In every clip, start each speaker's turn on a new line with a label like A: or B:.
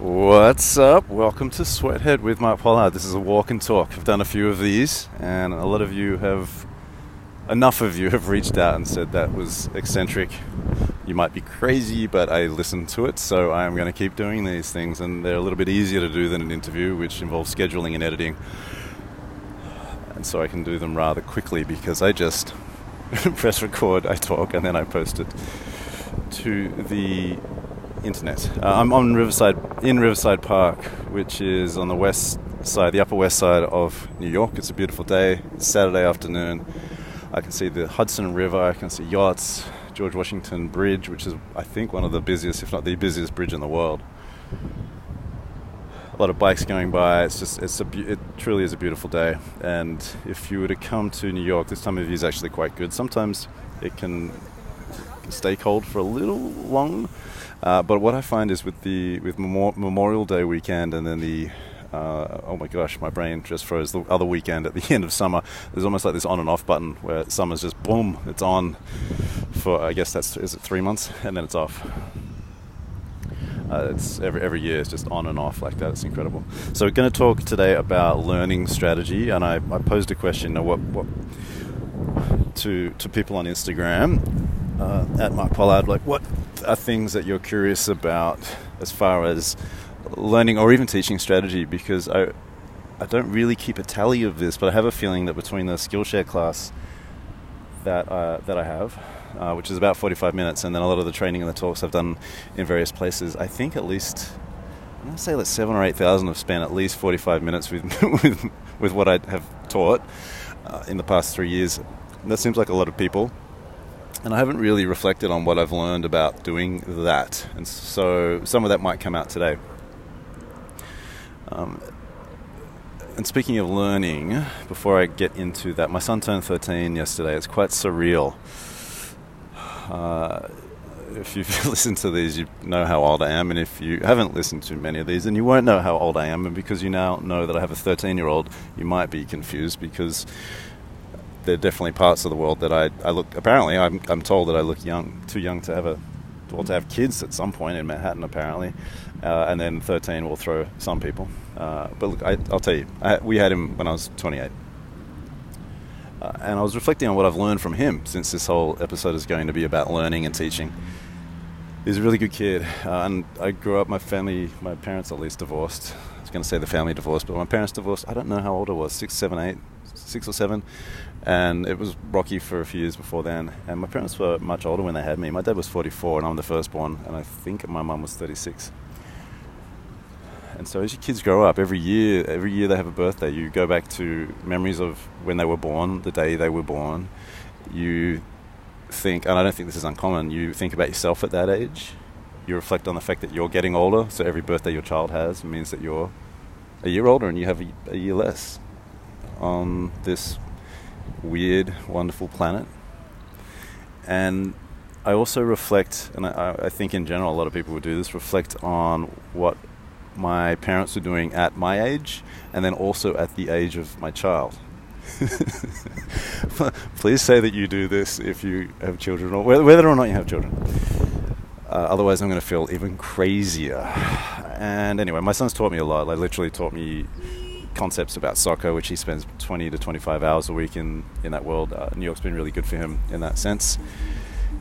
A: What's up? Welcome to Sweathead with Mark Pollard. This is a walk and talk. I've done a few of these, and a lot of you have, enough of you have reached out and said that was eccentric. You might be crazy, but I listened to it, so I'm going to keep doing these things, and they're a little bit easier to do than an interview, which involves scheduling and editing. And so I can do them rather quickly because I just press record, I talk, and then I post it to the internet. Uh, I'm on Riverside, in Riverside Park, which is on the west side, the upper west side of New York. It's a beautiful day. It's Saturday afternoon. I can see the Hudson River. I can see yachts, George Washington Bridge, which is, I think, one of the busiest, if not the busiest bridge in the world. A lot of bikes going by. It's just, it's a, it truly is a beautiful day. And if you were to come to New York, this time of year is actually quite good. Sometimes it can stay cold for a little long. Uh, but what I find is with the with Memorial Day weekend and then the uh, oh my gosh, my brain just froze. The other weekend at the end of summer, there's almost like this on and off button where summer's just boom, it's on for I guess that's is it three months and then it's off. Uh, it's every every year it's just on and off like that. It's incredible. So we're going to talk today about learning strategy, and I, I posed a question: what what to to people on Instagram uh, at Mark Pollard, like what are things that you're curious about as far as learning or even teaching strategy? Because I, I don't really keep a tally of this, but I have a feeling that between the Skillshare class that uh, that I have, uh, which is about 45 minutes, and then a lot of the training and the talks I've done in various places, I think at least I'm going to say that seven or eight thousand have spent at least 45 minutes with with, with what I have taught uh, in the past three years. And that seems like a lot of people and I haven't really reflected on what I've learned about doing that, and so some of that might come out today. Um, and speaking of learning, before I get into that, my son turned 13 yesterday. It's quite surreal. Uh, if you've listened to these, you know how old I am, and if you haven't listened to many of these, then you won't know how old I am. And because you now know that I have a 13 year old, you might be confused because there are definitely parts of the world that I, I look. Apparently, I'm, I'm told that I look young, too young to have a, well, to have kids at some point in Manhattan. Apparently, uh, and then 13 will throw some people. Uh, but look, I, will tell you, I, we had him when I was 28. Uh, and I was reflecting on what I've learned from him since this whole episode is going to be about learning and teaching. He's a really good kid, uh, and I grew up. My family, my parents at least divorced. I was going to say the family divorced, but my parents divorced. I don't know how old I was, six, seven, eight, six or seven and it was rocky for a few years before then. And my parents were much older when they had me. My dad was 44, and I'm the firstborn, and I think my mum was 36. And so as your kids grow up, every year, every year they have a birthday, you go back to memories of when they were born, the day they were born. You think, and I don't think this is uncommon. You think about yourself at that age. You reflect on the fact that you're getting older. So every birthday your child has means that you're a year older and you have a, a year less on this weird, wonderful planet. And I also reflect, and I, I, think in general a lot of people would do this, reflect on what my parents were doing at my age and then also at the age of my child. Please say that you do this if you have children, or whether or not you have children. Uh, otherwise, I'm going to feel even crazier. And anyway, my son's taught me a lot. Like, literally taught me concepts about soccer, which he spends 20 to 25 hours a week in, in that world. Uh, New York's been really good for him in that sense.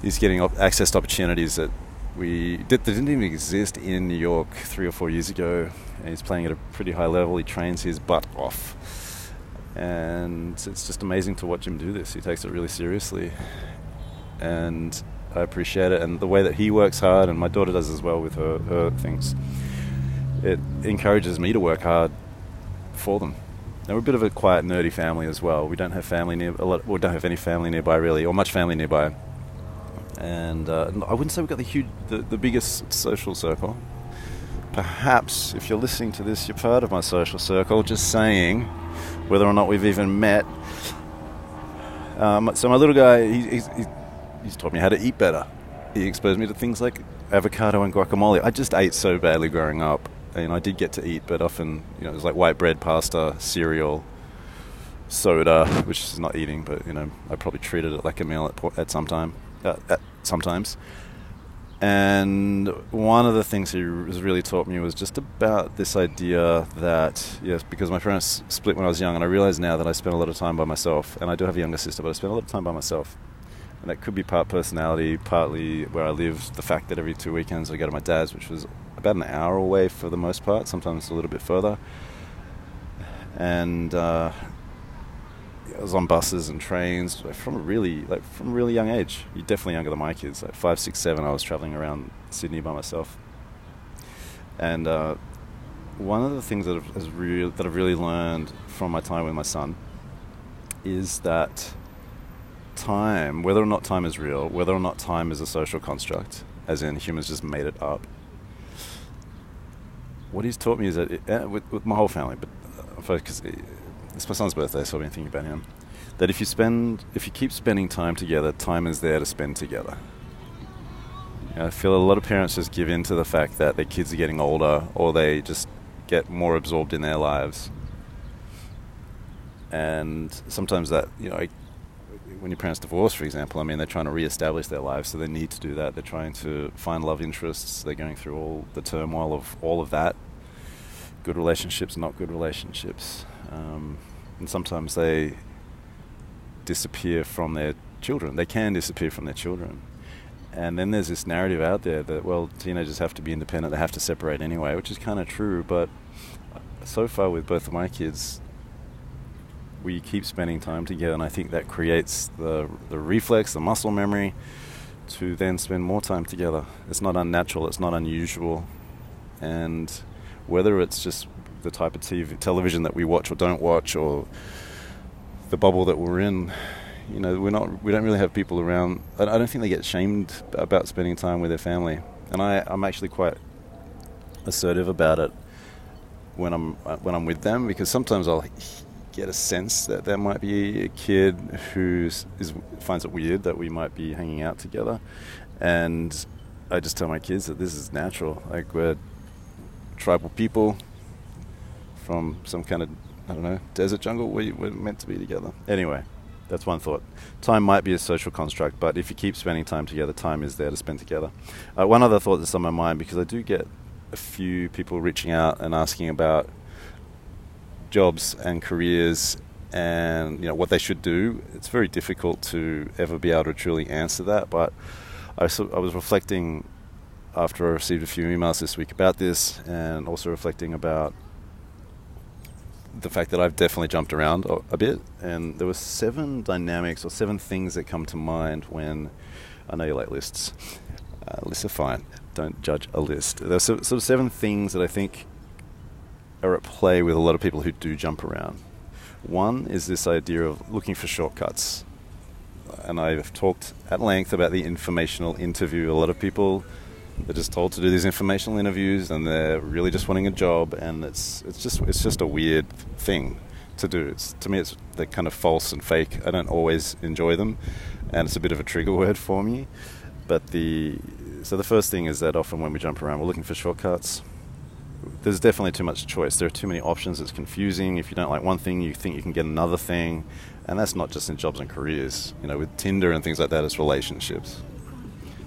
A: He's getting op- access to opportunities that we did, that didn't even exist in New York three or four years ago. And he's playing at a pretty high level. He trains his butt off. And it's just amazing to watch him do this. He takes it really seriously. And I appreciate it. And the way that he works hard, and my daughter does as well with her, her things, it encourages me to work hard for them. Now we're a bit of a quiet, nerdy family as well. We don't have family near. Lot, we don't have any family nearby really, or much family nearby. And uh, I wouldn't say we've got the huge, the, the biggest social circle. Perhaps if you're listening to this, you're part of my social circle. Just saying, whether or not we've even met. Um, so my little guy, he, he's, he's taught me how to eat better. He exposed me to things like avocado and guacamole. I just ate so badly growing up and I did get to eat, but often you know it was like white bread, pasta, cereal, soda, which is not eating, but you know I probably treated it like a meal at, at some time, uh, at sometimes. And one of the things he has really taught me was just about this idea that, yes, because my parents split when I was young, and I realize now that I spend a lot of time by myself, and I do have a younger sister, but I spend a lot of time by myself. And that could be part personality, partly where I live, the fact that every two weekends I go to my dad's, which was about an hour away for the most part, sometimes a little bit further. And uh, I was on buses and trains from a really like from a really young age. You're definitely younger than my kids. Like five, six, seven, I was traveling around Sydney by myself. And uh, one of the things that I've, that I've really learned from my time with my son is that time, whether or not time is real, whether or not time is a social construct, as in humans just made it up. What he's taught me is that, it, uh, with, with, my whole family, but uh, focus, it's my son's birthday, so I've been thinking about him. That if you spend, if you keep spending time together, time is there to spend together. You know, I feel a lot of parents just give in to the fact that their kids are getting older, or they just get more absorbed in their lives. And sometimes that, you know, when your parents divorce, for example, I mean, they're trying to re-establish their lives, so they need to do that. They're trying to find love interests. They're going through all the turmoil of all of that. Good relationships, not good relationships. Um, and sometimes they disappear from their children. They can disappear from their children. And then there's this narrative out there that, well, teenagers have to be independent, they have to separate anyway, which is kind of true. But so far, with both of my kids, we keep spending time together, and I think that creates the, the reflex, the muscle memory to then spend more time together. It's not unnatural, it's not unusual. And whether it's just the type of TV, television that we watch or don't watch, or the bubble that we're in. You know, we're not. We don't really have people around. I don't think they get shamed about spending time with their family, and I, I'm actually quite assertive about it when I'm when I'm with them because sometimes I'll get a sense that there might be a kid who is, finds it weird that we might be hanging out together, and I just tell my kids that this is natural. Like we're tribal people from some kind of I don't know desert jungle. We, we're meant to be together. Anyway, that's one thought. Time might be a social construct, but if you keep spending time together, time is there to spend together. Uh, one other thought that's on my mind because I do get a few people reaching out and asking about jobs and careers and you know what they should do. It's very difficult to ever be able to truly answer that, but I, I was reflecting after I received a few emails this week about this, and also reflecting about the fact that I've definitely jumped around a bit, and there were seven dynamics or seven things that come to mind when I know you like lists. Uh, lists are fine. Don't judge a list. There's sort of seven things that I think are at play with a lot of people who do jump around. One is this idea of looking for shortcuts. And I've talked at length about the informational interview. A lot of people they're just told to do these informational interviews and they're really just wanting a job and it's it's just it's just a weird thing to do it's to me it's they're kind of false and fake i don't always enjoy them and it's a bit of a trigger word for me but the so the first thing is that often when we jump around we're looking for shortcuts there's definitely too much choice there are too many options it's confusing if you don't like one thing you think you can get another thing and that's not just in jobs and careers you know with tinder and things like that it's relationships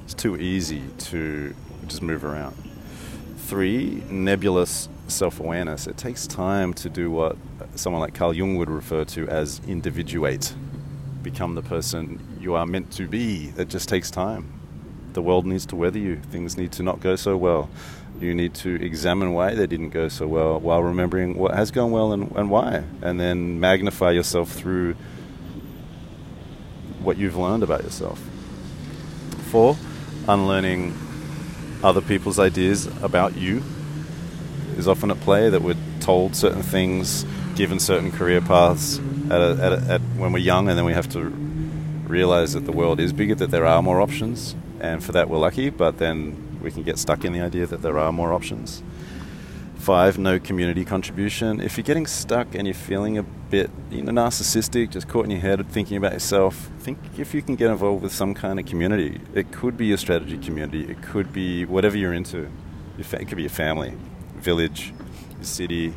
A: it's too easy to just move around. Three, nebulous self awareness. It takes time to do what someone like Carl Jung would refer to as individuate, become the person you are meant to be. That just takes time. The world needs to weather you, things need to not go so well. You need to examine why they didn't go so well while remembering what has gone well and, and why, and then magnify yourself through what you've learned about yourself. Four, unlearning other people's ideas about you is often at play. That we're told certain things, given certain career paths at, a, at, a, at when we're young, and then we have to realize that the world is bigger, that there are more options, and for that we're lucky. But then we can get stuck in the idea that there are more options. Five, no community contribution. If you're getting stuck and you're feeling a bit you know, narcissistic, just caught in your head thinking about yourself, think if you can get involved with some kind of community. It could be your strategy community, it could be whatever you're into. It could be your family, village, city,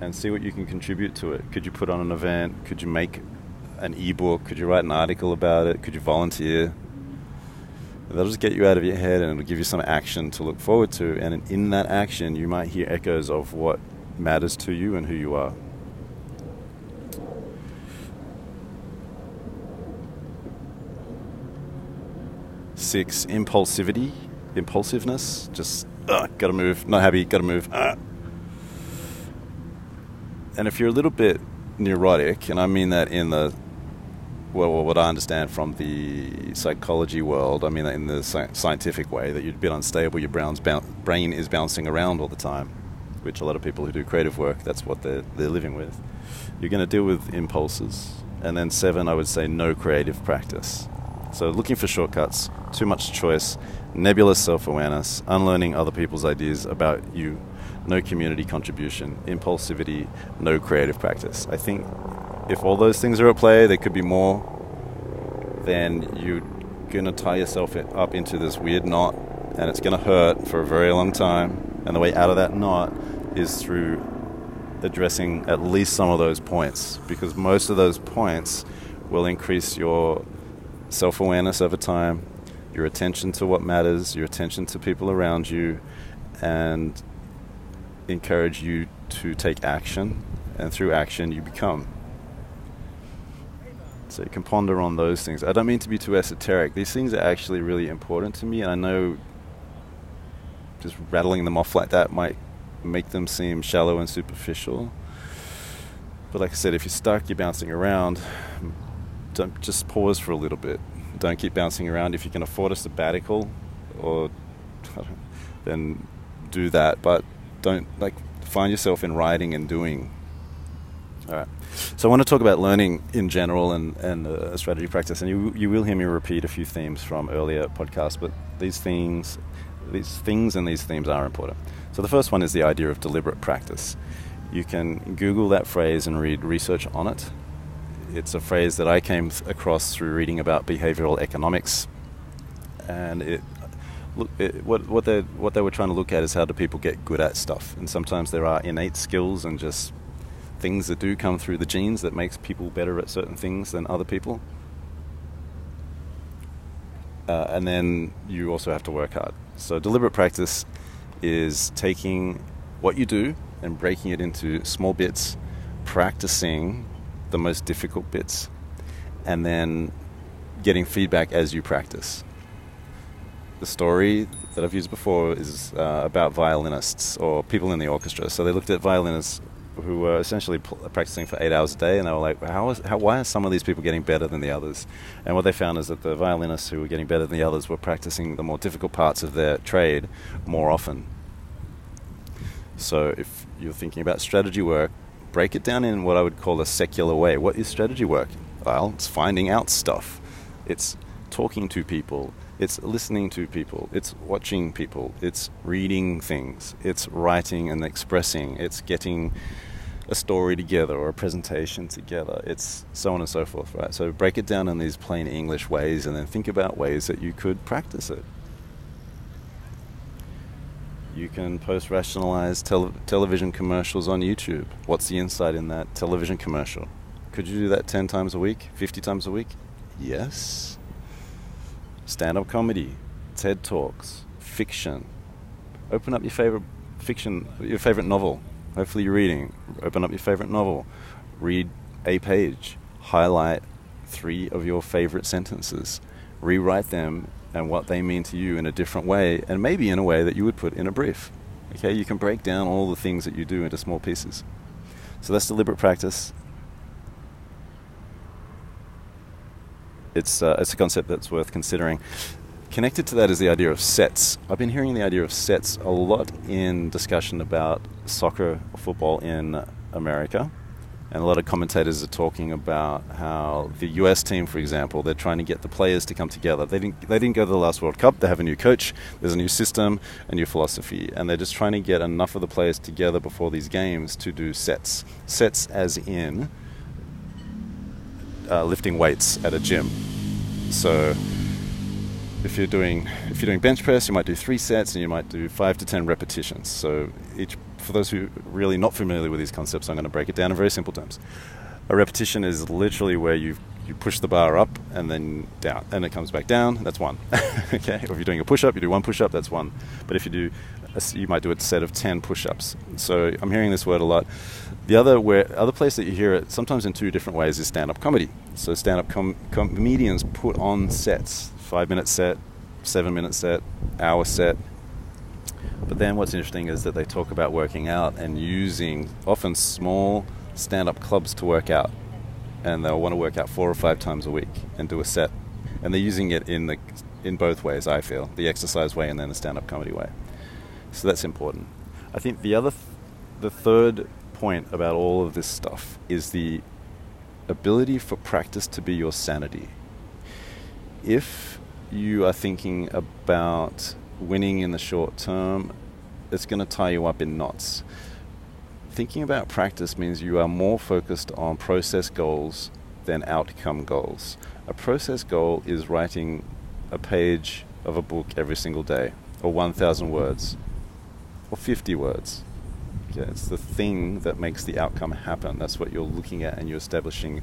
A: and see what you can contribute to it. Could you put on an event? Could you make an ebook? Could you write an article about it? Could you volunteer? That'll just get you out of your head and it'll give you some action to look forward to. And in that action, you might hear echoes of what matters to you and who you are. Six, impulsivity, impulsiveness. Just, uh, gotta move, not happy, gotta move. Uh. And if you're a little bit neurotic, and I mean that in the well, what I understand from the psychology world, I mean in the scientific way, that you're a bit unstable, your brain is bouncing around all the time, which a lot of people who do creative work, that's what they're, they're living with. You're going to deal with impulses. And then seven, I would say no creative practice. So looking for shortcuts, too much choice, nebulous self awareness, unlearning other people's ideas about you, no community contribution, impulsivity, no creative practice. I think if all those things are at play, there could be more, then you're going to tie yourself up into this weird knot and it's going to hurt for a very long time. And the way out of that knot is through addressing at least some of those points because most of those points will increase your self awareness over time, your attention to what matters, your attention to people around you, and encourage you to take action. And through action, you become. So you can ponder on those things. I don't mean to be too esoteric. These things are actually really important to me, and I know just rattling them off like that might make them seem shallow and superficial. But like I said, if you're stuck, you're bouncing around, don't just pause for a little bit. Don't keep bouncing around. If you can afford a sabbatical, or then do that. But don't like find yourself in writing and doing all right. So I want to talk about learning in general and, and uh, strategy practice. And you, you will hear me repeat a few themes from earlier podcasts, but these things, these things and these themes are important. So the first one is the idea of deliberate practice. You can Google that phrase and read research on it. It's a phrase that I came across through reading about behavioral economics, and it Look, it, what what they what they were trying to look at is how do people get good at stuff, and sometimes there are innate skills and just things that do come through the genes that makes people better at certain things than other people. Uh, and then you also have to work hard. So deliberate practice is taking what you do and breaking it into small bits, practicing the most difficult bits, and then getting feedback as you practice. The story that I've used before is uh, about violinists or people in the orchestra. So they looked at violinists who were essentially practicing for eight hours a day, and they were like, how is, how, why are some of these people getting better than the others? And what they found is that the violinists who were getting better than the others were practicing the more difficult parts of their trade more often. So if you're thinking about strategy work, break it down in what I would call a secular way. What is strategy work? Well, it's finding out stuff. It's talking to people. It's listening to people. It's watching people. It's reading things. It's writing and expressing. It's getting a story together or a presentation together. It's so on and so forth, right? So break it down in these plain English ways and then think about ways that you could practice it. You can post rationalize tele- television commercials on YouTube. What's the insight in that television commercial? Could you do that 10 times a week, 50 times a week? Yes. Stand up comedy, TED Talks, fiction. Open up your favorite fiction, your favorite novel Hopefully, you're reading. Open up your favorite novel, read a page, highlight three of your favorite sentences, rewrite them and what they mean to you in a different way, and maybe in a way that you would put in a brief. Okay, you can break down all the things that you do into small pieces. So that's deliberate practice. It's, uh, it's a concept that's worth considering. Connected to that is the idea of sets. I've been hearing the idea of sets a lot in discussion about soccer or football in America. And a lot of commentators are talking about how the US team, for example, they're trying to get the players to come together. They didn't, they didn't go to the last World Cup. They have a new coach, there's a new system, a new philosophy. And they're just trying to get enough of the players together before these games to do sets. Sets as in uh, lifting weights at a gym. So if you're doing if you're doing bench press, you might do three sets and you might do five to ten repetitions. So each for those who are really not familiar with these concepts, I'm going to break it down in very simple terms. A repetition is literally where you you push the bar up and then down, and it comes back down. That's one. okay. Or if you're doing a push up, you do one push up. That's one. But if you do, you might do a set of ten push ups. So I'm hearing this word a lot. The other where other place that you hear it sometimes in two different ways is stand up comedy. So stand up com- comedians put on sets, five minute set, seven minute set, hour set. But then what's interesting is that they talk about working out and using often small stand up clubs to work out and they'll want to work out four or five times a week and do a set. And they're using it in the in both ways. I feel the exercise way and then the stand-up comedy way. So that's important. I think the other, th- the third point about all of this stuff is the ability for practice to be your sanity. If you are thinking about winning in the short term, it's going to tie you up in knots thinking about practice means you are more focused on process goals than outcome goals. A process goal is writing a page of a book every single day, or 1,000 words, or 50 words. Okay, it's the thing that makes the outcome happen. That's what you're looking at, and you're establishing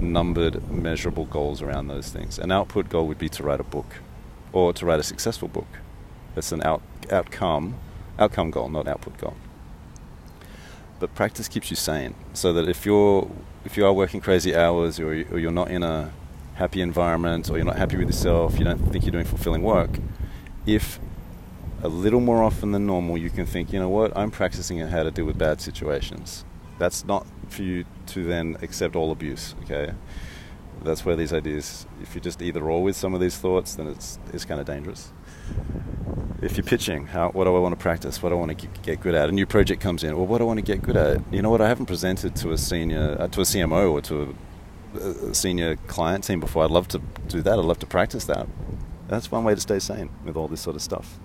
A: numbered, measurable goals around those things. An output goal would be to write a book, or to write a successful book. That's an out, outcome, outcome goal, not output goal but practice keeps you sane. So that if you're if you are working crazy hours, or, or you're not in a happy environment, or you're not happy with yourself, you don't think you're doing fulfilling work. If a little more often than normal, you can think, you know what, I'm practicing how to deal with bad situations. That's not for you to then accept all abuse. Okay, that's where these ideas. If you're just either or with some of these thoughts, then it's it's kind of dangerous if you're pitching, how, what do I want to practice? What do I want to get good at? A new project comes in. Well, what do I want to get good at? You know what? I haven't presented to a senior, uh, to a CMO or to a, a, senior client team before. I'd love to do that. I'd love to practice that. That's one way to stay sane with all this sort of stuff.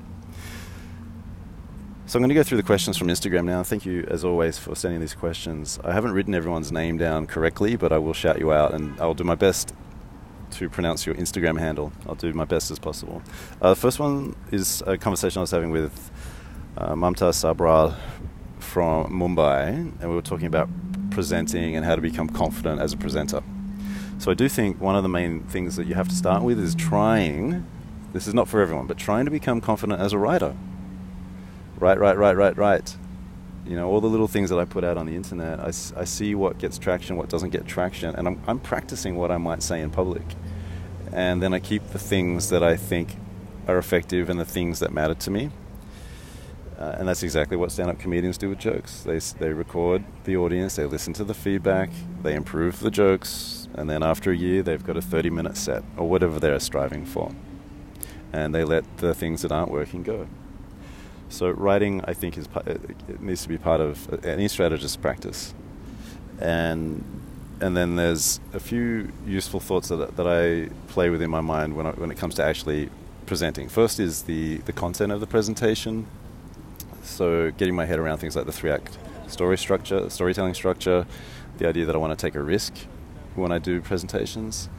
A: So I'm going to go through the questions from Instagram now. Thank you, as always, for sending these questions. I haven't written everyone's name down correctly, but I will shout you out, and I'll do my best to pronounce your Instagram handle. I'll do my best as possible. Uh, the first one is a conversation I was having with uh, Mamta Sabral from Mumbai, and we were talking about presenting and how to become confident as a presenter. So I do think one of the main things that you have to start with is trying. This is not for everyone, but trying to become confident as a writer. Right, right, right, right, right you know all the little things that I put out on the internet. I, I see what gets traction, what doesn't get traction, and I'm, I'm practicing what I might say in public. And then I keep the things that I think are effective and the things that matter to me. Uh, and that's exactly what stand-up comedians do with jokes. They they record the audience, they listen to the feedback, they improve the jokes, and then after a year, they've got a 30-minute set or whatever they're striving for, and they let the things that aren't working go. So writing, I think, is it needs to be part of any strategist's practice, and and then there's a few useful thoughts that that I play with in my mind when I, when it comes to actually presenting. First is the the content of the presentation. So getting my head around things like the three act story structure, storytelling structure, the idea that I want to take a risk when I do presentations.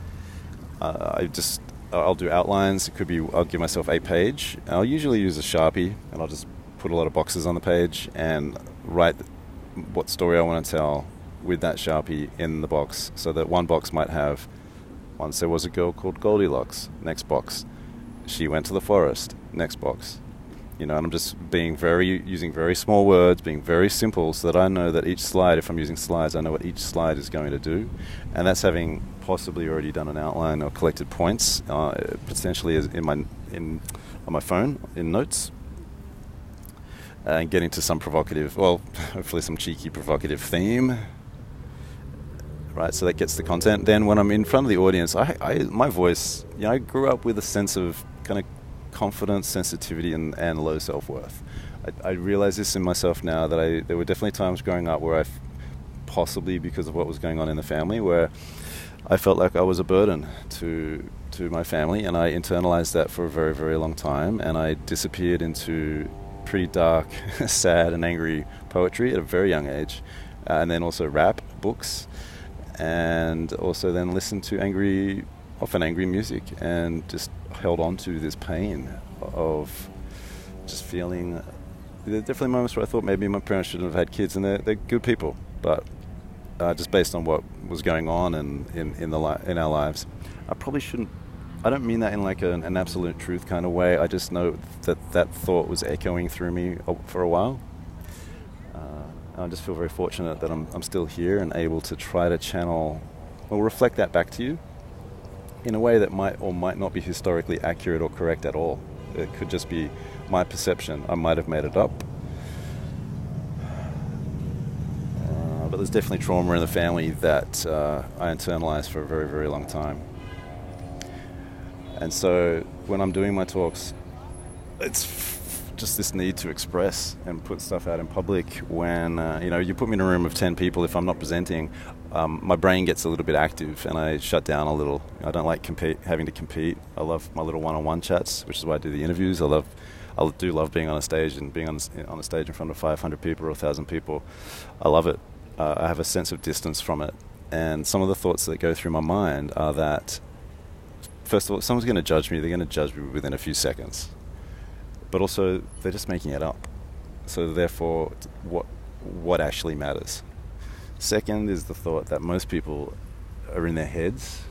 A: Uh, I just I'll do outlines. It could be I'll give myself a page. I'll usually use a sharpie, and I'll just put a lot of boxes on the page and write what story I want to tell with that sharpie in the box. So that one box might have once there was a girl called Goldilocks. Next box, she went to the forest. Next box, you know, and I'm just being very using very small words, being very simple, so that I know that each slide, if I'm using slides, I know what each slide is going to do, and that's having possibly already done an outline or collected points, uh, potentially in my in on my phone in notes, and getting to some provocative, well, hopefully some cheeky provocative theme. Right, so that gets the content. Then when I'm in front of the audience, I, I my voice, you know, I grew up with a sense of kind of confidence, sensitivity, and, and low self worth. I, I, realize this in myself now that I there were definitely times growing up where I, possibly because of what was going on in the family, where I felt like I was a burden to to my family, and I internalized that for a very very long time, and I disappeared into pretty dark, sad, and angry poetry at a very young age, uh, and then also rap books, and also then listened to angry often angry music and just held on to this pain of just feeling. There are definitely moments where I thought maybe my parents shouldn't have had kids, and they're, they're good people, but uh, just based on what was going on in in in the li- in our lives. I probably shouldn't. I don't mean that in like an, an absolute truth kind of way. I just know that that thought was echoing through me for a while. Uh, I just feel very fortunate that I'm I'm still here and able to try to channel or reflect that back to you in a way that might or might not be historically accurate or correct at all. It could just be my perception. I might have made it up. Uh, but there's definitely trauma in the family that uh, I internalized for a very, very long time. And so when I'm doing my talks, it's just this need to express and put stuff out in public. When uh, you know you put me in a room of ten people, if I'm not presenting, um, my brain gets a little bit active and I shut down a little. I don't like compete, having to compete. I love my little one-on-one chats, which is why I do the interviews. I love, I do love being on a stage and being on on a stage in front of 500 people or 1,000 people. I love it. Uh, I have a sense of distance from it, and some of the thoughts that go through my mind are that, first of all, someone's going to judge me. They're going to judge me within a few seconds, but also they're just making it up. So therefore, what what actually matters? Second is the thought that most people are in their heads,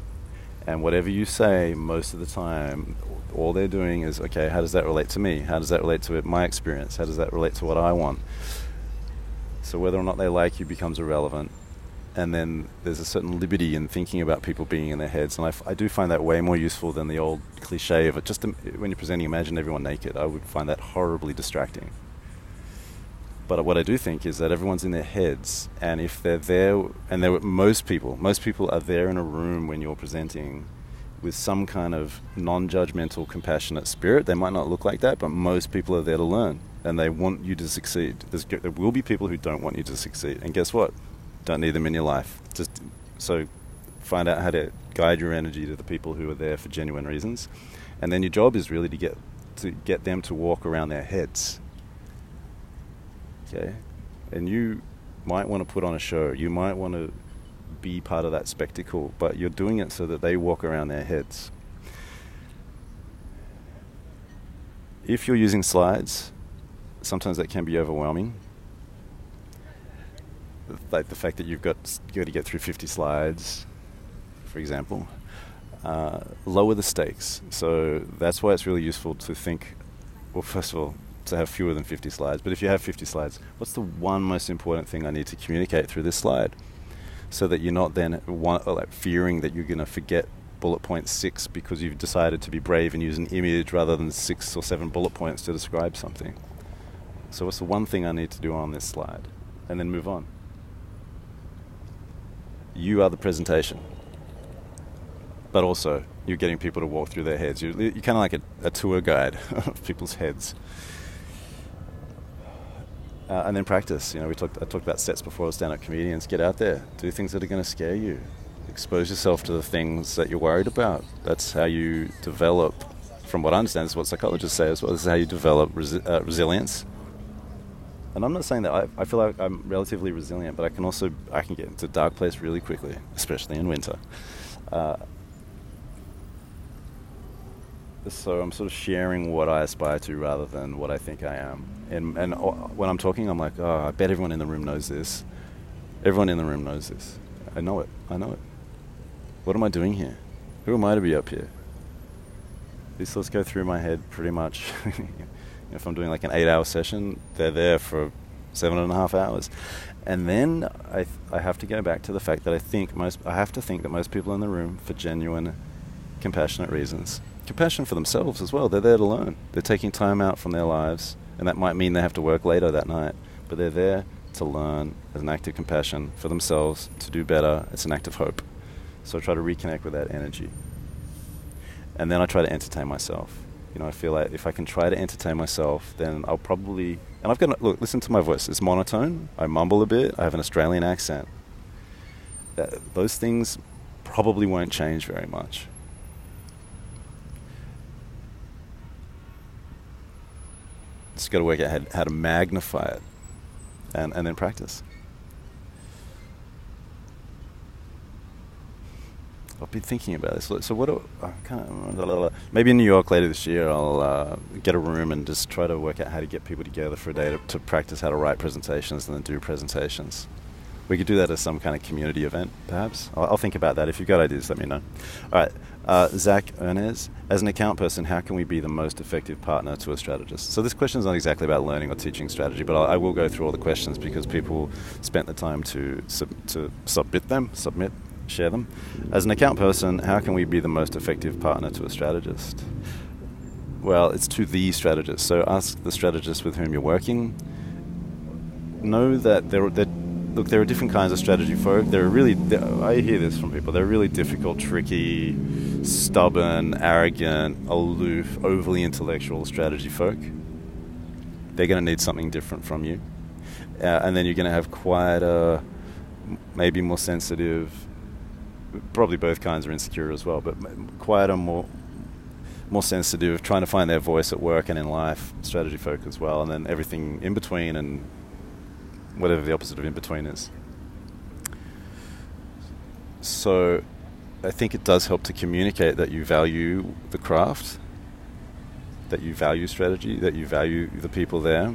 A: and whatever you say, most of the time, all they're doing is, okay, how does that relate to me? How does that relate to my experience? How does that relate to what I want? So whether or not they like you becomes irrelevant. And then there's a certain liberty in thinking about people being in their heads, and I, f- I do find that way more useful than the old cliche of it. Just when you're presenting, imagine everyone naked. I would find that horribly distracting. But what I do think is that everyone's in their heads, and if they're there, and there, most people, most people are there in a room when you're presenting with some kind of non-judgmental, compassionate spirit. They might not look like that, but most people are there to learn, and they want you to succeed. There's, there will be people who don't want you to succeed, and guess what? Don't need them in your life. Just so find out how to guide your energy to the people who are there for genuine reasons, and then your job is really to get to get them to walk around their heads okay? And you might want to put on a show. You might want to be part of that spectacle, but you're doing it so that they walk around their heads. If you're using slides, sometimes that can be overwhelming. Like the fact that you've got you got to get through 50 slides, for example. Uh, lower the stakes. So that's why it's really useful to think. Well, first of all, to have fewer than 50 slides, but if you have 50 slides, what's the one most important thing I need to communicate through this slide? So that you're not then one, uh, like fearing that you're going to forget bullet point six because you've decided to be brave and use an image rather than six or seven bullet points to describe something. So, what's the one thing I need to do on this slide? And then move on. You are the presentation. But also, you're getting people to walk through their heads. You're, you're kind of like a, a tour guide of people's heads uh, and then practice. You know, we talked. I talked about sets before. Stand-up comedians get out there, do things that are going to scare you, expose yourself to the things that you're worried about. That's how you develop. From what I understand, is what psychologists say as well. This is how you develop resi- uh, resilience. And I'm not saying that I, I feel like I'm relatively resilient, but I can also I can get into a dark place really quickly, especially in winter. Uh, so I'm sort of sharing what I aspire to rather than what I think I am. And, and when I'm talking, I'm like, oh, I bet everyone in the room knows this. Everyone in the room knows this. I know it. I know it. What am I doing here? Who am I to be up here? These thoughts go through my head pretty much. if I'm doing like an eight-hour session, they're there for seven and a half hours, and then I I have to go back to the fact that I think most I have to think that most people in the room, for genuine, compassionate reasons, compassion for themselves as well. They're there to learn. They're taking time out from their lives, and that might mean they have to work later that night, but they're there to learn as an act of compassion for themselves, to do better. It's an act of hope. So I try to reconnect with that energy. And then I try to entertain myself. You know, I feel like if I can try to entertain myself, then I'll probably. And I've got. Look, listen to my voice. It's monotone. I mumble a bit. I have an Australian accent. That, those things probably won't change very much. Just got to work out how, to magnify it and, and then practice. I've been thinking about this. So what? Do, I can't, maybe in New York later this year, I'll uh, get a room and just try to work out how to get people together for a day to, to, practice how to write presentations and then do presentations. We could do that as some kind of community event, perhaps. I'll, I'll think about that. If you've got ideas, let me know. All right. Uh, Zach Ernest, as an account person, how can we be the most effective partner to a strategist? So this question is not exactly about learning or teaching strategy, but I'll, I will go through all the questions because people spent the time to sub, to submit them, submit, share them. As an account person, how can we be the most effective partner to a strategist? Well, it's to the strategist. So ask the strategist with whom you're working. Know that they're, they're look, there are different kinds of strategy folk. There are really, I hear this from people. They're really difficult, tricky, stubborn, arrogant, aloof, overly intellectual strategy folk. They're going to need something different from you, uh, and then you're going to have quieter, maybe more sensitive. Probably both kinds are insecure as well, but quieter, more more sensitive, trying to find their voice at work and in life, strategy folk as well, and then everything in between and whatever the opposite of in between is. So I think it does help to communicate that you value the craft, that you value strategy, that you value the people there.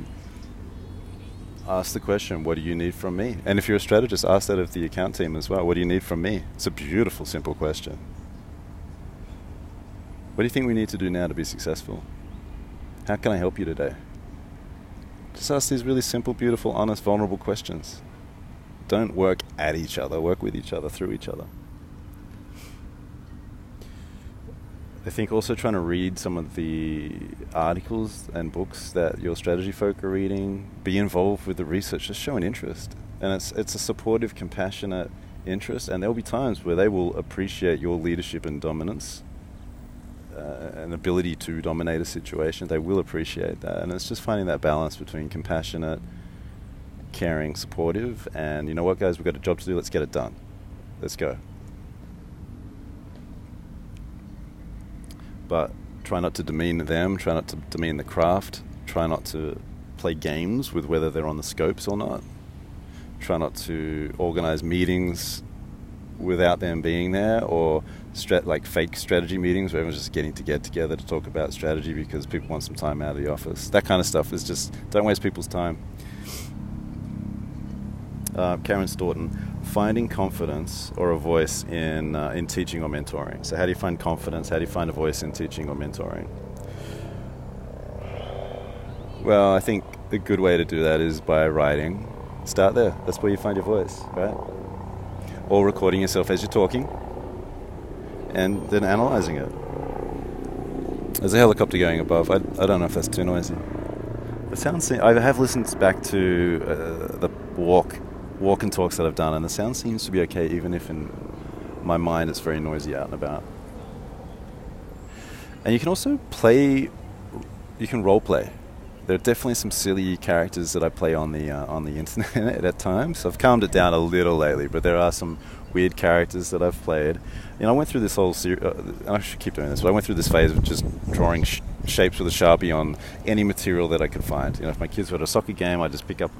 A: Ask the question, what do you need from me? And if you're a strategist, ask that of the account team as well. What do you need from me? It's a beautiful, simple question. What do you think we need to do now to be successful? How can I help you today? Just ask these really simple, beautiful, honest, vulnerable questions. Don't work at each other, work with each other, through each other. I think also trying to read some of the articles and books that your strategy folk are reading, be involved with the research, just show an interest. And it's, it's a supportive, compassionate interest, and there'll be times where they will appreciate your leadership and dominance uh, an ability to dominate a situation, they will appreciate that. And it's just finding that balance between compassionate, caring, supportive, and you know what, guys, we've got a job to do. Let's get it done. Let's go. But try not to demean them. Try not to demean the craft. Try not to play games with whether they're on the scopes or not. Try not to organize meetings without them being there or like fake strategy meetings where everyone's just getting to get together to talk about strategy because people want some time out of the office. That kind of stuff is just don't waste people's time. Uh, Karen Staunton, finding confidence or a voice in uh, in teaching or mentoring. So, how do you find confidence? How do you find a voice in teaching or mentoring? Well, I think a good way to do that is by writing. Start there. That's where you find your voice, right? Or recording yourself as you're talking and then analysing it. There's a helicopter going above. I, I don't know if that's too noisy. The sound. I have listened back to uh, the walk, walk and talks that I've done, and the sound seems to be okay, even if in my mind it's very noisy out and about. And you can also play. You can role play. There are definitely some silly characters that I play on the uh, on the internet at times. I've calmed it down a little lately, but there are some weird characters that I've played. You know, I went through this whole series. Uh, I should keep doing this, but I went through this phase of just drawing sh- shapes with a sharpie on any material that I could find. You know, if my kids were at a soccer game, I just pick up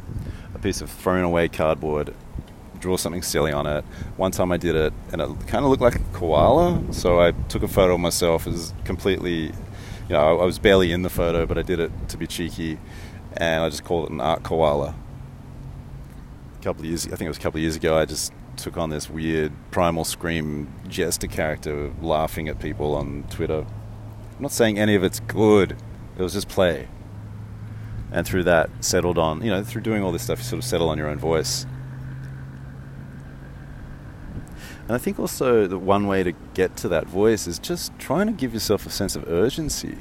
A: a piece of thrown away cardboard, draw something silly on it. One time I did it, and it kind of looked like a koala, so I took a photo of myself as completely. You know, I was barely in the photo, but I did it to be cheeky, and I just called it an art koala. A couple of years, I think it was a couple of years ago, I just took on this weird primal scream jester character laughing at people on Twitter. I'm not saying any of it's good. It was just play. And through that, settled on, you know, through doing all this stuff, you sort of settle on your own voice. And I think also the one way to get to that voice is just trying to give yourself a sense of urgency.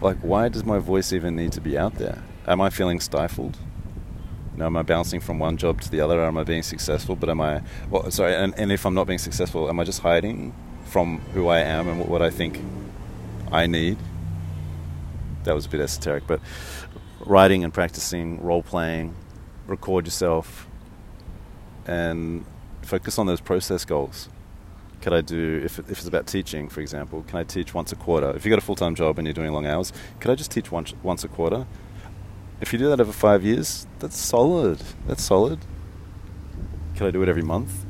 A: Like, why does my voice even need to be out there? Am I feeling stifled? You know, am I bouncing from one job to the other? Am I being successful? But am I, well, sorry, and, and if I'm not being successful, am I just hiding from who I am and what I think I need? That was a bit esoteric, but writing and practicing, role playing, record yourself, and focus on those process goals. Could I do, if, if it's about teaching, for example, can I teach once a quarter? If you've got a full time job and you're doing long hours, could I just teach once, once a quarter? if you do that over five years, that's solid. That's solid. Can I do it every month?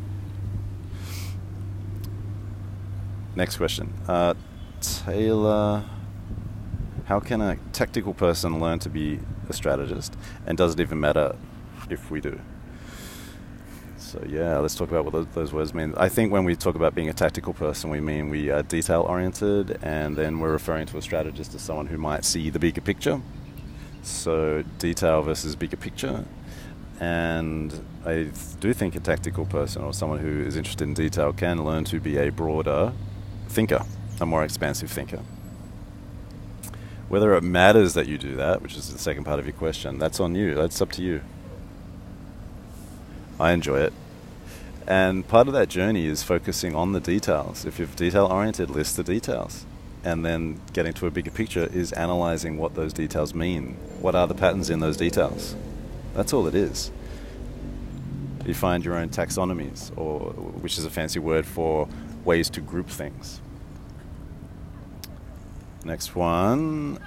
A: Next question. Uh, Taylor, how can a tactical person learn to be a strategist? And does it even matter if we do? So yeah, let's talk about what those, words mean. I think when we talk about being a tactical person, we mean we are detail oriented, and then we're referring to a strategist as someone who might see the bigger picture. So detail versus bigger picture. And I do think a tactical person or someone who is interested in detail can learn to be a broader thinker, a more expansive thinker. Whether it matters that you do that, which is the second part of your question, that's on you. That's up to you. I enjoy it. And part of that journey is focusing on the details. If you're detail oriented, list the details. And then getting to a bigger picture is analyzing what those details mean. What are the patterns in those details? That's all it is. You find your own taxonomies, or which is a fancy word for ways to group things. Next one.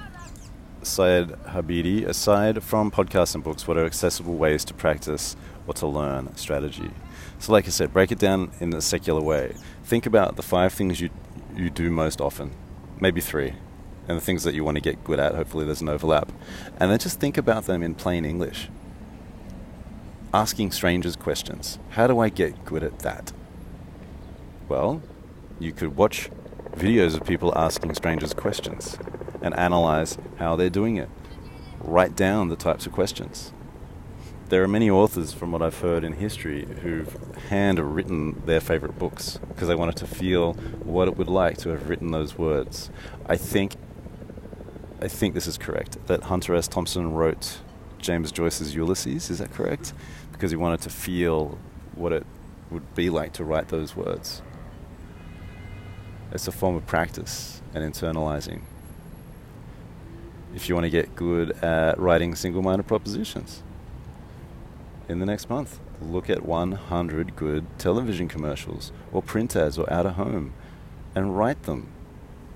A: Syed Habidi, aside from podcasts and books, what are accessible ways to practice or to learn strategy? So, like I said, break it down in a secular way. Think about the five things you you do most often, maybe three, and the things that you want to get good at. Hopefully, there's an overlap, and then just think about them in plain English. Asking strangers questions. How do I get good at that? Well, you could watch videos of people asking strangers questions and analyze how they're doing it. Write down the types of questions there are many authors, from what I've heard in history, who've handwritten their favorite books because they wanted to feel what it would like to have written those words. I think, I think this is correct that Hunter S. Thompson wrote James Joyce's Ulysses. Is that correct? Because he wanted to feel what it would be like to write those words. It's a form of practice and internalizing. If you want to get good at writing single-minded propositions in the next month. Look at 100 good television commercials or print ads or out of home and write them.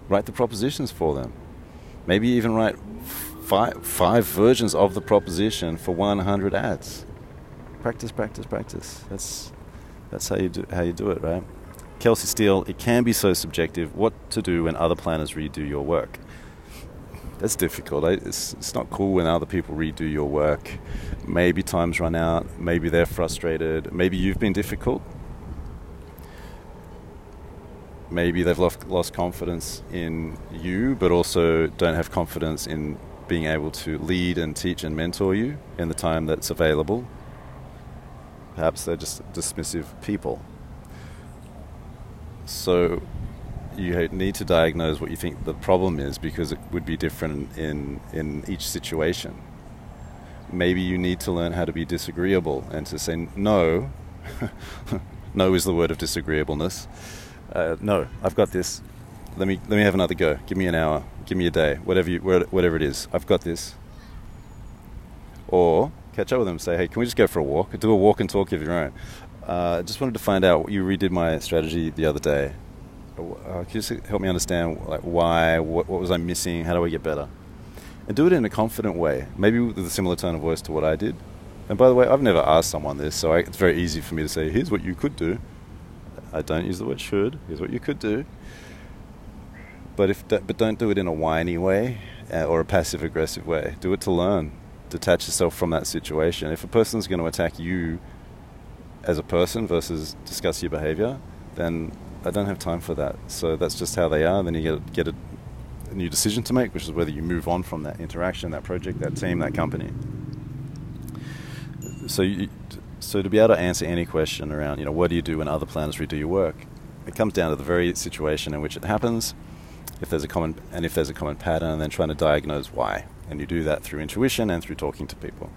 A: Write the propositions for them. Maybe even write five, five versions of the proposition for 100 ads. Practice, practice, practice. That's, that's how, you do, how you do it, right? Kelsey Steele, it can be so subjective what to do when other planners redo your work that's difficult. It's, it's not cool when other people redo your work. Maybe times run out. Maybe they're frustrated. Maybe you've been difficult. Maybe they've lost, lost confidence in you, but also don't have confidence in being able to lead and teach and mentor you in the time that's available. Perhaps they're just dismissive people. So you need to diagnose what you think the problem is because it would be different in, in each situation. Maybe you need to learn how to be disagreeable and to say no. no is the word of disagreeableness. Uh, no, I've got this. Let me let me have another go. Give me an hour. Give me a day. Whatever you whatever it is. I've got this. Or catch up with them. Say, hey, can we just go for a walk? Do a walk and talk of your own. I uh, just wanted to find out. You redid my strategy the other day uh, can you just help me understand like why, what, what was I missing, how do I get better? And do it in a confident way, maybe with a similar tone of voice to what I did. And by the way, I've never asked someone this, so I, it's very easy for me to say, here's what you could do. I don't use the word should, here's what you could do. But, if but don't do it in a whiny way uh, or a passive aggressive way. Do it to learn. Detach yourself from that situation. If a person's going to attack you as a person versus discuss your behavior, then I don't have time for that. So that's just how they are. Then you get get a, a new decision to make, which is whether you move on from that interaction, that project, that team, that company. So you, so to be able to answer any question around, you know, what do you do when other planners redo your work? It comes down to the very situation in which it happens. If there's a common and if there's a common pattern, and then trying to diagnose why, and you do that through intuition and through talking to people,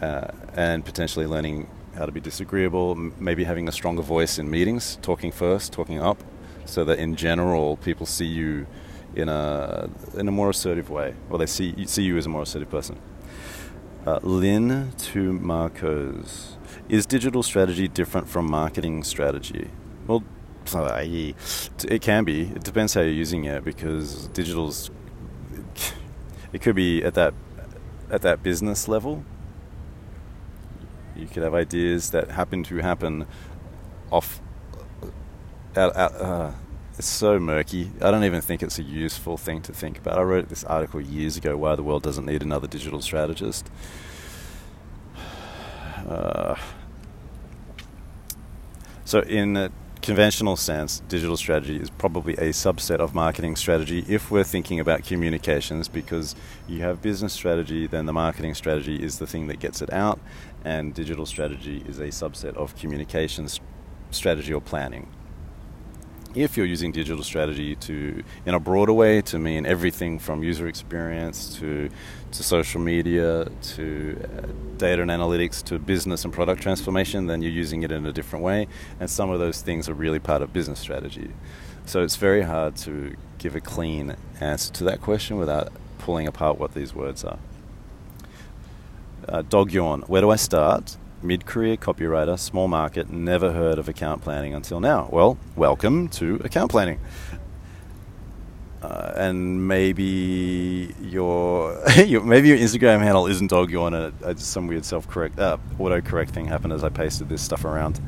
A: uh, and potentially learning how to be disagreeable, maybe having a stronger voice in meetings, talking first, talking up, so that in general people see you in a in a more assertive way, or they see see you as a more assertive person. Uh, Lynn to Marcos. Is digital strategy different from marketing strategy? Well, it can be. It depends how you're using it because digital's it could be at that at that business level you could have ideas that happen to happen off. Out, out, uh, it's so murky. I don't even think it's a useful thing to think about. I wrote this article years ago why the world doesn't need another digital strategist. Uh, So, in a conventional sense, digital strategy is probably a subset of marketing strategy if we're thinking about communications because you have business strategy, then the marketing strategy is the thing that gets it out, and digital strategy is a subset of communications strategy or planning if you're using digital strategy to in a broader way to mean everything from user experience to to social media to uh, data and analytics to business and product transformation then you're using it in a different way. And some of those things are really part of business strategy. So it's very hard to give a clean answer to that question without pulling apart what these words are. Uh, dog yawn. Where do i start mid career copywriter, small market, never heard of account planning until now. Well, welcome to account planning. Uh, and maybe your, your maybe your Instagram handle isn't dog yawn it, some weird self correct uh, auto correct thing happened as I pasted this stuff around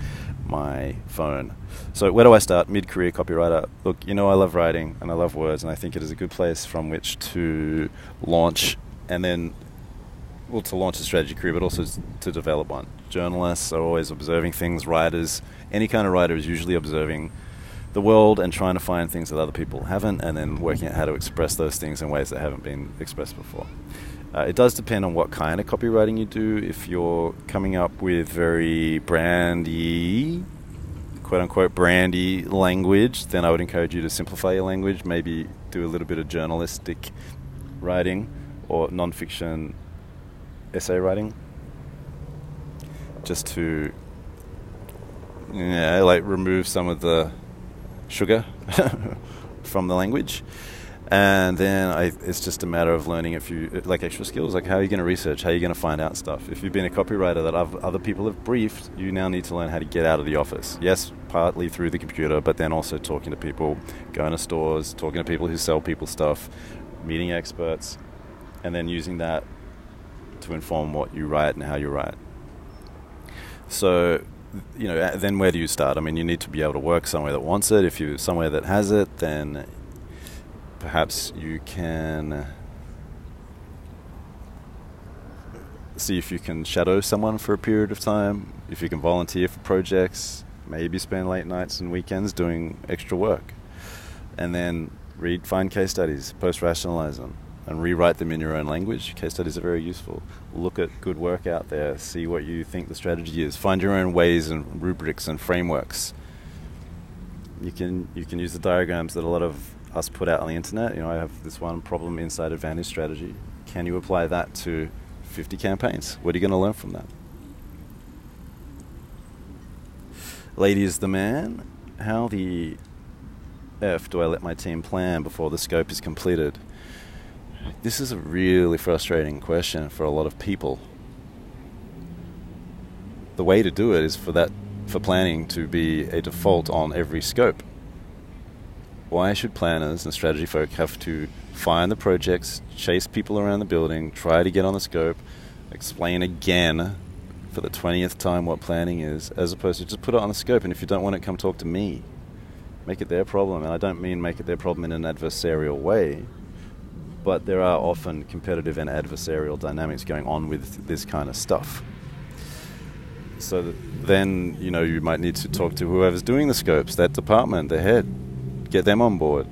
A: my phone. So where do I start? Mid career copywriter. Look, you know I love writing and I love words and I think it is a good place from which to launch and then well, to launch a strategy career, but also to develop one. Journalists are always observing things. Writers, any kind of writer, is usually observing the world and trying to find things that other people haven't, and then working out how to express those things in ways that haven't been expressed before. Uh, it does depend on what kind of copywriting you do. If you're coming up with very brandy, quote unquote, brandy language, then I would encourage you to simplify your language. Maybe do a little bit of journalistic writing or nonfiction essay writing just to yeah, like remove some of the sugar from the language. And then I, it's just a matter of learning a few like extra skills, like how are you going to research, how are you going to find out stuff. If you've been a copywriter that other people have briefed, you now need to learn how to get out of the office. Yes, partly through the computer, but then also talking to people, going to stores, talking to people who sell people stuff, meeting experts, and then using that to inform what you write and how you write. So, you know, then where do you start? I mean, you need to be able to work somewhere that wants it. If you're somewhere that has it, then perhaps you can see if you can shadow someone for a period of time. If you can volunteer for projects, maybe spend late nights and weekends doing extra work, and then read, find case studies, post rationalize them and rewrite them in your own language. Case studies are very useful. Look at good work out there, see what you think the strategy is. Find your own ways and rubrics and frameworks. You can you can use the diagrams that a lot of us put out on the internet. You know, I have this one problem insight Advantage strategy. Can you apply that to 50 campaigns? What are you going to learn from that? Lady is the man. How the F do I let my team plan before the scope is completed? This is a really frustrating question for a lot of people. The way to do it is for that for planning to be a default on every scope. Why should planners and strategy folk have to find the projects, chase people around the building, try to get on the scope, explain again for the 20th time what planning is, as opposed to just put it on the scope and if you don't want it, come talk to me. Make it their problem. And I don't mean make it their problem in an adversarial way but there are often competitive and adversarial dynamics going on with this kind of stuff. So then, you know, you might need to talk to whoever's doing the scopes, that department, the head, get them on board.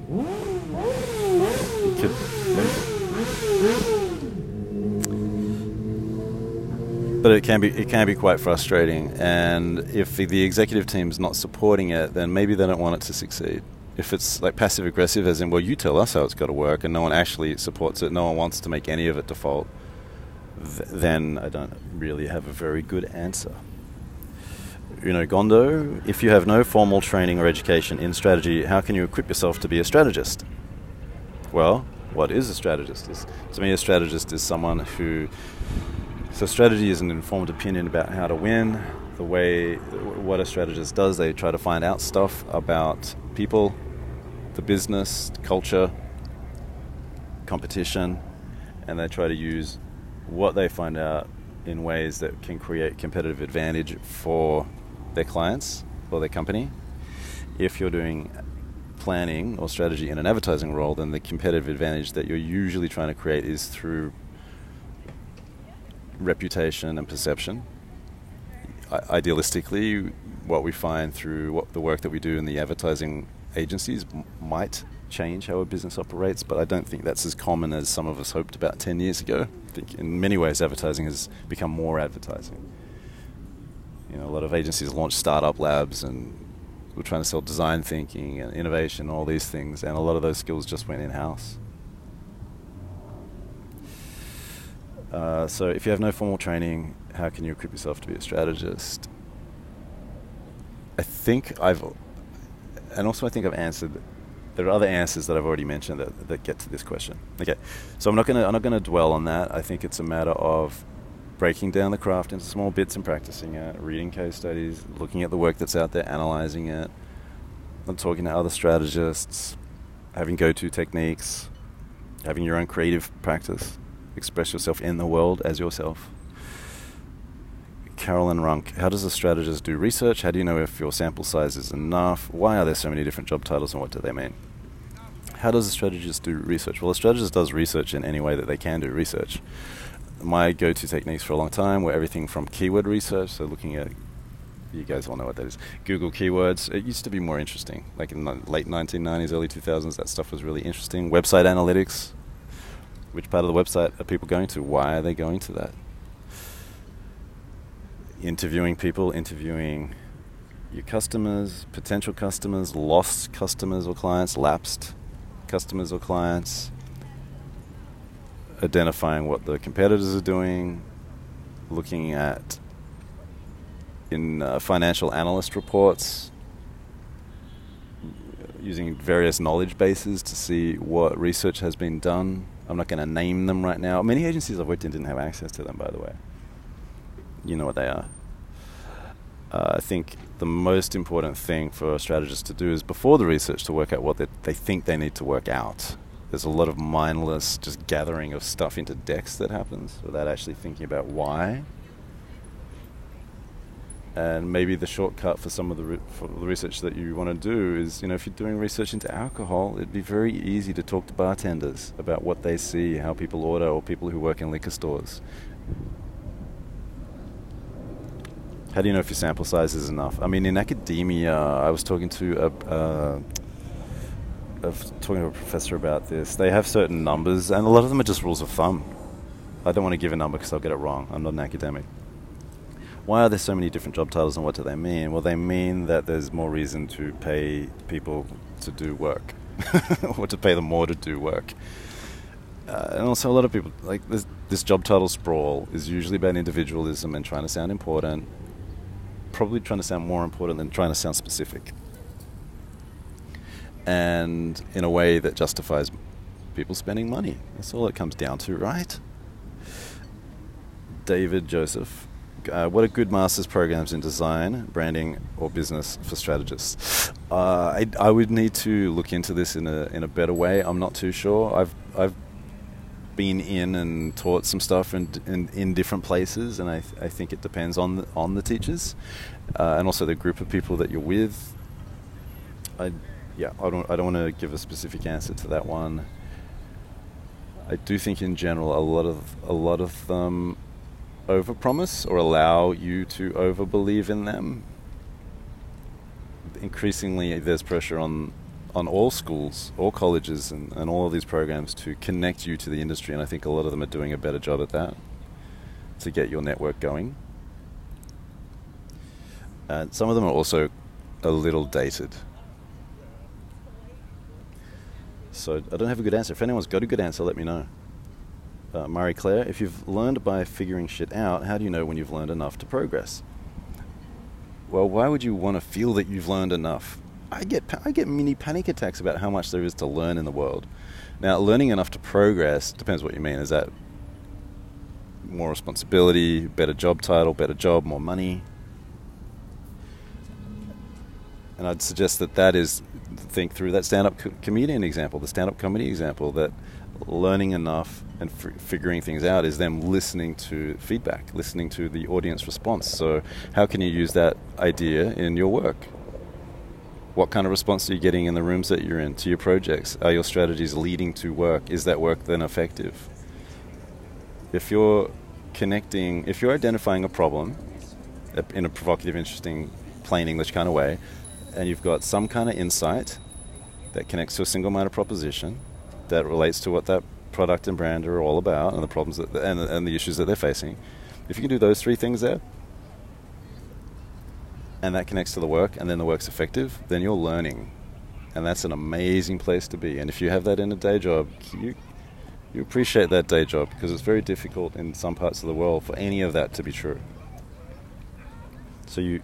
A: but it can be it can be quite frustrating, and if the, the executive team is not supporting it, then maybe they don't want it to succeed if it's like passive aggressive, as in, well, you tell us how it's got to work, and no one actually supports it, no one wants to make any of it default, th- then I don't really have a very good answer. You know, Gondo, if you have no formal training or education in strategy, how can you equip yourself to be a strategist? Well, what is a strategist? Is, to me, a strategist is someone who. So, strategy is an informed opinion about how to win. The way what a strategist does, they try to find out stuff about people, the business, culture, competition, and they try to use what they find out in ways that can create competitive advantage for their clients or their company. If you're doing planning or strategy in an advertising role, then the competitive advantage that you're usually trying to create is through reputation and perception idealistically, what we find through what the work that we do in the advertising agencies m- might change how a business operates, but I don't think that's as common as some of us hoped about 10 years ago. I think in many ways advertising has become more advertising. You know, a lot of agencies launch startup labs and we're trying to sell design thinking and innovation, all these things, and a lot of those skills just went in house. Uh, so, if you have no formal training, how can you equip yourself to be a strategist? I think I've, and also I think I've answered. There are other answers that I've already mentioned that, that get to this question. Okay, so I'm not gonna I'm not gonna dwell on that. I think it's a matter of breaking down the craft into small bits and practicing it, reading case studies, looking at the work that's out there, analyzing it, and talking to other strategists, having go to techniques, having your own creative practice, express yourself in the world as yourself. Carolyn Runk, how does a strategist do research? How do you know if your sample size is enough? Why are there so many different job titles and what do they mean? How does a strategist do research? Well, a strategist does research in any way that they can do research my go-to techniques for a long time were everything from keyword research, so looking at you guys all know what that is. Google keywords. It used to be more interesting. Like in the late 1990s, early 2000s, that stuff was really interesting. Website analytics. Which part of the website are people going to? Why are they going to that? Interviewing people, interviewing your customers, potential customers, lost customers or clients, lapsed customers or clients, identifying what the competitors are doing, looking at in uh, financial analyst reports, using various knowledge bases to see what research has been done. I'm not going to name them right now. Many agencies I've worked in didn't have access to them, by the way. You know what they are. Uh, I think the most important thing for strategists to do is before the research to work out what they, they think they need to work out there's a lot of mindless just gathering of stuff into decks that happens without actually thinking about why. And maybe the shortcut for some of the, re- for the research that you want to do is, you know, if you're doing research into alcohol, it'd be very easy to talk to bartenders about what they see, how people order, or people who work in liquor stores. How do you know if your sample size is enough? I mean, in academia, I was talking to a, of talking to a professor about this, they have certain numbers, and a lot of them are just rules of thumb. I don't want to give a number because I'll get it wrong. I'm not an academic. Why are there so many different job titles, and what do they mean? Well, they mean that there's more reason to pay people to do work, or to pay them more to do work. Uh, and also, a lot of people like this, this job title sprawl is usually about individualism and trying to sound important. Probably trying to sound more important than trying to sound specific and in a way that justifies people spending money. That's all it comes down to, right? David Joseph. Uh, what are good master's programs in design, branding, or business for strategists? Uh, I, I, would need to look into this in a in a better way. I'm not too sure. I've I've been in and taught some stuff in in, in different places, and I, th- I think it depends on the, on the teachers, uh, and also the group of people that you're with. I yeah, I don't I don't want to give a specific answer to that one. I do think in general a lot of a lot of them overpromise or allow you to overbelieve in them. Increasingly, there's pressure on on all schools, all colleges, and, and all of these programs to connect you to the industry, and I think a lot of them are doing a better job at that to get your network going. And some of them are also a little dated. So I don't have a good answer. If anyone's got a good answer, let me know. Uh, Marie Claire, if you've learned by figuring shit out, how do you know when you've learned enough to progress? Well, why would you want to feel that you've learned enough? I get I get mini panic attacks about how much there is to learn in the world. Now, learning enough to progress depends what you mean. Is that more responsibility, better job title, better job, more money? And I'd suggest that that is think through that stand-up co- comedian example, the stand-up comedy example, that learning enough and f- figuring things out is them listening to feedback, listening to the audience response. So, how can you use that idea in your work? What kind of response are you getting in the rooms that you're in to your projects? Are your strategies leading to work? Is that work then effective? If you're connecting, if you're identifying a problem in a provocative, interesting, plain English kind of way, and you've got some kind of insight that connects to a single-minded proposition that relates to what that product and brand are all about and the problems that, and, and the issues that they're facing. If you can do those three things there, and that connects to the work, and then the work's effective, then you're learning, and that's an amazing place to be. And if you have that in a day job, you you appreciate that day job because it's very difficult in some parts of the world for any of that to be true. So you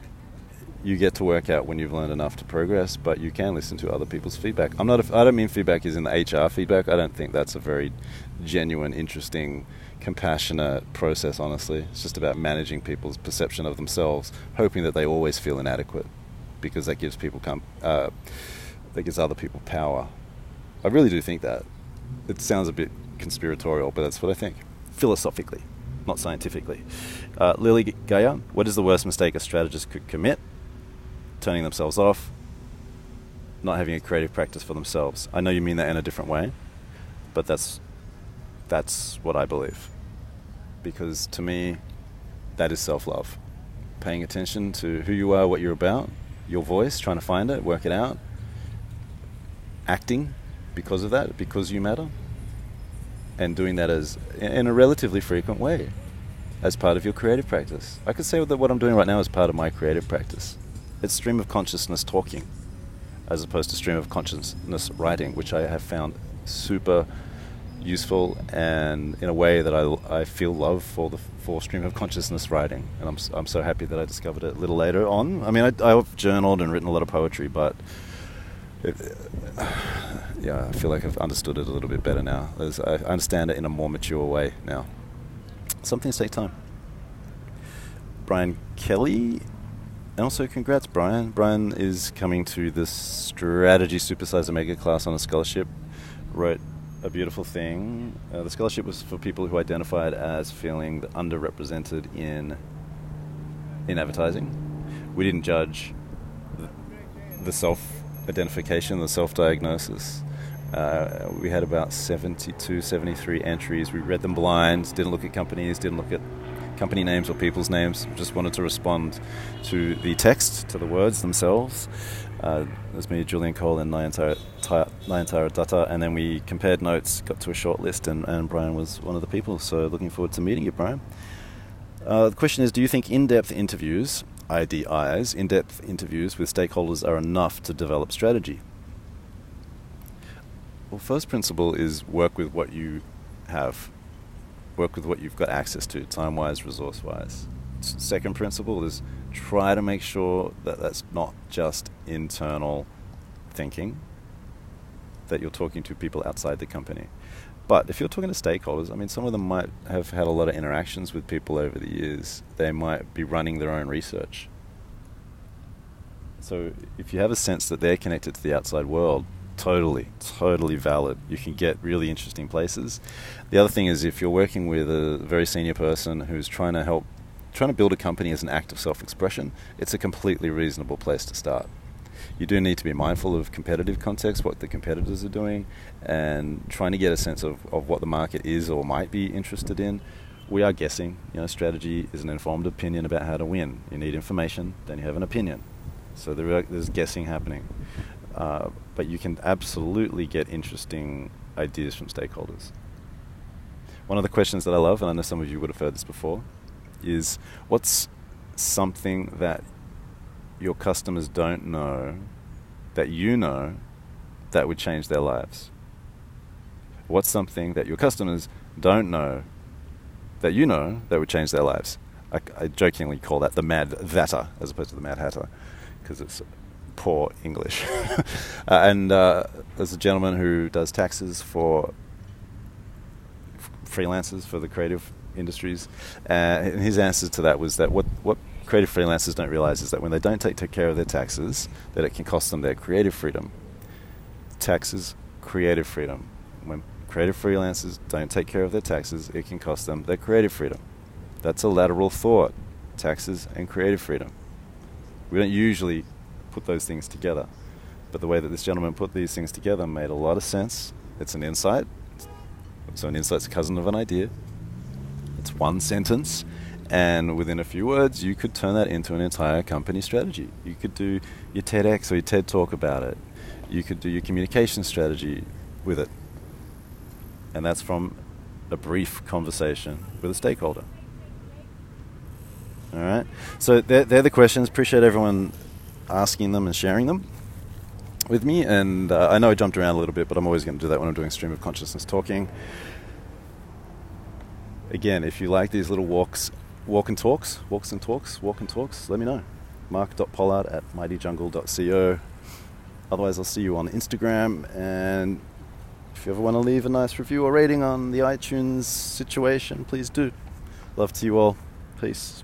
A: you get to work out when you've learned enough to progress, but you can listen to other people's feedback. I'm not. A, I don't mean feedback is in the HR feedback. I don't think that's a very genuine, interesting, compassionate process. Honestly, it's just about managing people's perception of themselves, hoping that they always feel inadequate, because that gives people com- uh, that gives other people power. I really do think that. It sounds a bit conspiratorial, but that's what I think philosophically, not scientifically. Uh, Lily Gaia, what is the worst mistake a strategist could commit? turning themselves off, not having a creative practice for themselves. I know you mean that in a different way, but that's that's what I believe. Because to me, that is self-love. Paying attention to who you are, what you're about, your voice, trying to find it, work it out. Acting because of that, because you matter. And doing that as in a relatively frequent way as part of your creative practice. I could say that what I'm doing right now is part of my creative practice. It's stream of consciousness talking, as opposed to stream of consciousness writing, which I have found super useful and in a way that I, I feel love for the for stream of consciousness writing, and I'm I'm so happy that I discovered it a little later on. I mean, I, I've journaled and written a lot of poetry, but it, yeah, I feel like I've understood it a little bit better now. There's, I understand it in a more mature way now. Some things take time. Brian Kelly and also, congrats, Brian. Brian is coming to this strategy supersize omega class on a scholarship. Wrote a beautiful thing. Uh, the scholarship was for people who identified as feeling underrepresented in in advertising. We didn't judge the, the self identification, the self diagnosis. Uh, we had about 72, 73 entries. We read them blind, didn't look at companies, didn't look at company names or people's names. Just wanted to respond to the text, to the words themselves. Uh, there's me, Julian Cole, and Nayantara Dutta, and then we compared notes, got to a short list, and, and Brian was one of the people. So looking forward to meeting you, Brian. Uh, the question is Do you think in depth interviews, IDIs, in depth interviews with stakeholders are enough to develop strategy? Well, first principle is work with what you have work with what you've got access to, time wise, resource wise. Second principle is try to make sure that that's not just internal thinking, that you're talking to people outside the company. But if you're talking to stakeholders, I mean, some of them might have had a lot of interactions with people over the years. They might be running their own research. So if you have a sense that they're connected to the outside world, totally, totally valid. You can get really interesting places. The other thing is if you're working with a very senior person who's trying to help, trying to build a company as an act of self-expression, it's a completely reasonable place to start. You do need to be mindful of competitive context, what the competitors are doing, and trying to get a sense of, of what the market is or might be interested in. We are guessing. You know, strategy is an informed opinion about how to win. You need information, then you have an opinion. So there, there's guessing happening. Uh, but you can absolutely get interesting ideas from stakeholders. One of the questions that I love, and I know some of you would have heard this before, is what's something that your customers don't know that you know that would change their lives? What's something that your customers don't know that you know that would change their lives? I, I jokingly call that the Mad Vatter as opposed to the Mad Hatter because it's poor English. uh, and uh, there's a gentleman who does taxes for f- freelancers for the creative industries. Uh, and his answer to that was that what, what creative freelancers don't realize is that when they don't take, take care of their taxes, that it can cost them their creative freedom. Taxes, creative freedom. When creative freelancers don't take care of their taxes, it can cost them their creative freedom. That's a lateral thought. Taxes and creative freedom. We don't usually put those things together. But the way that this gentleman put these things together made a lot of sense. It's an insight. So an insight's a cousin of an idea. It's one sentence, And within a few words, you could turn that into an entire company strategy. You could do your TEDx or your TED talk about it. You could do your communication strategy with it. And that's from a brief conversation with a stakeholder. All right. So they're, they're the questions. Appreciate everyone asking them and sharing them with me. And uh, I know I jumped around a little bit, but I'm always going to do that when I'm doing stream of consciousness talking. Again, if you like these little walks, walk and talks, walks and talks, walk and talks, let me know. Mark.pollard at mightyjungle.co. Otherwise, I'll see you on Instagram. And if you ever want to leave a nice review or rating on the iTunes situation, please do. Love to you all. Peace.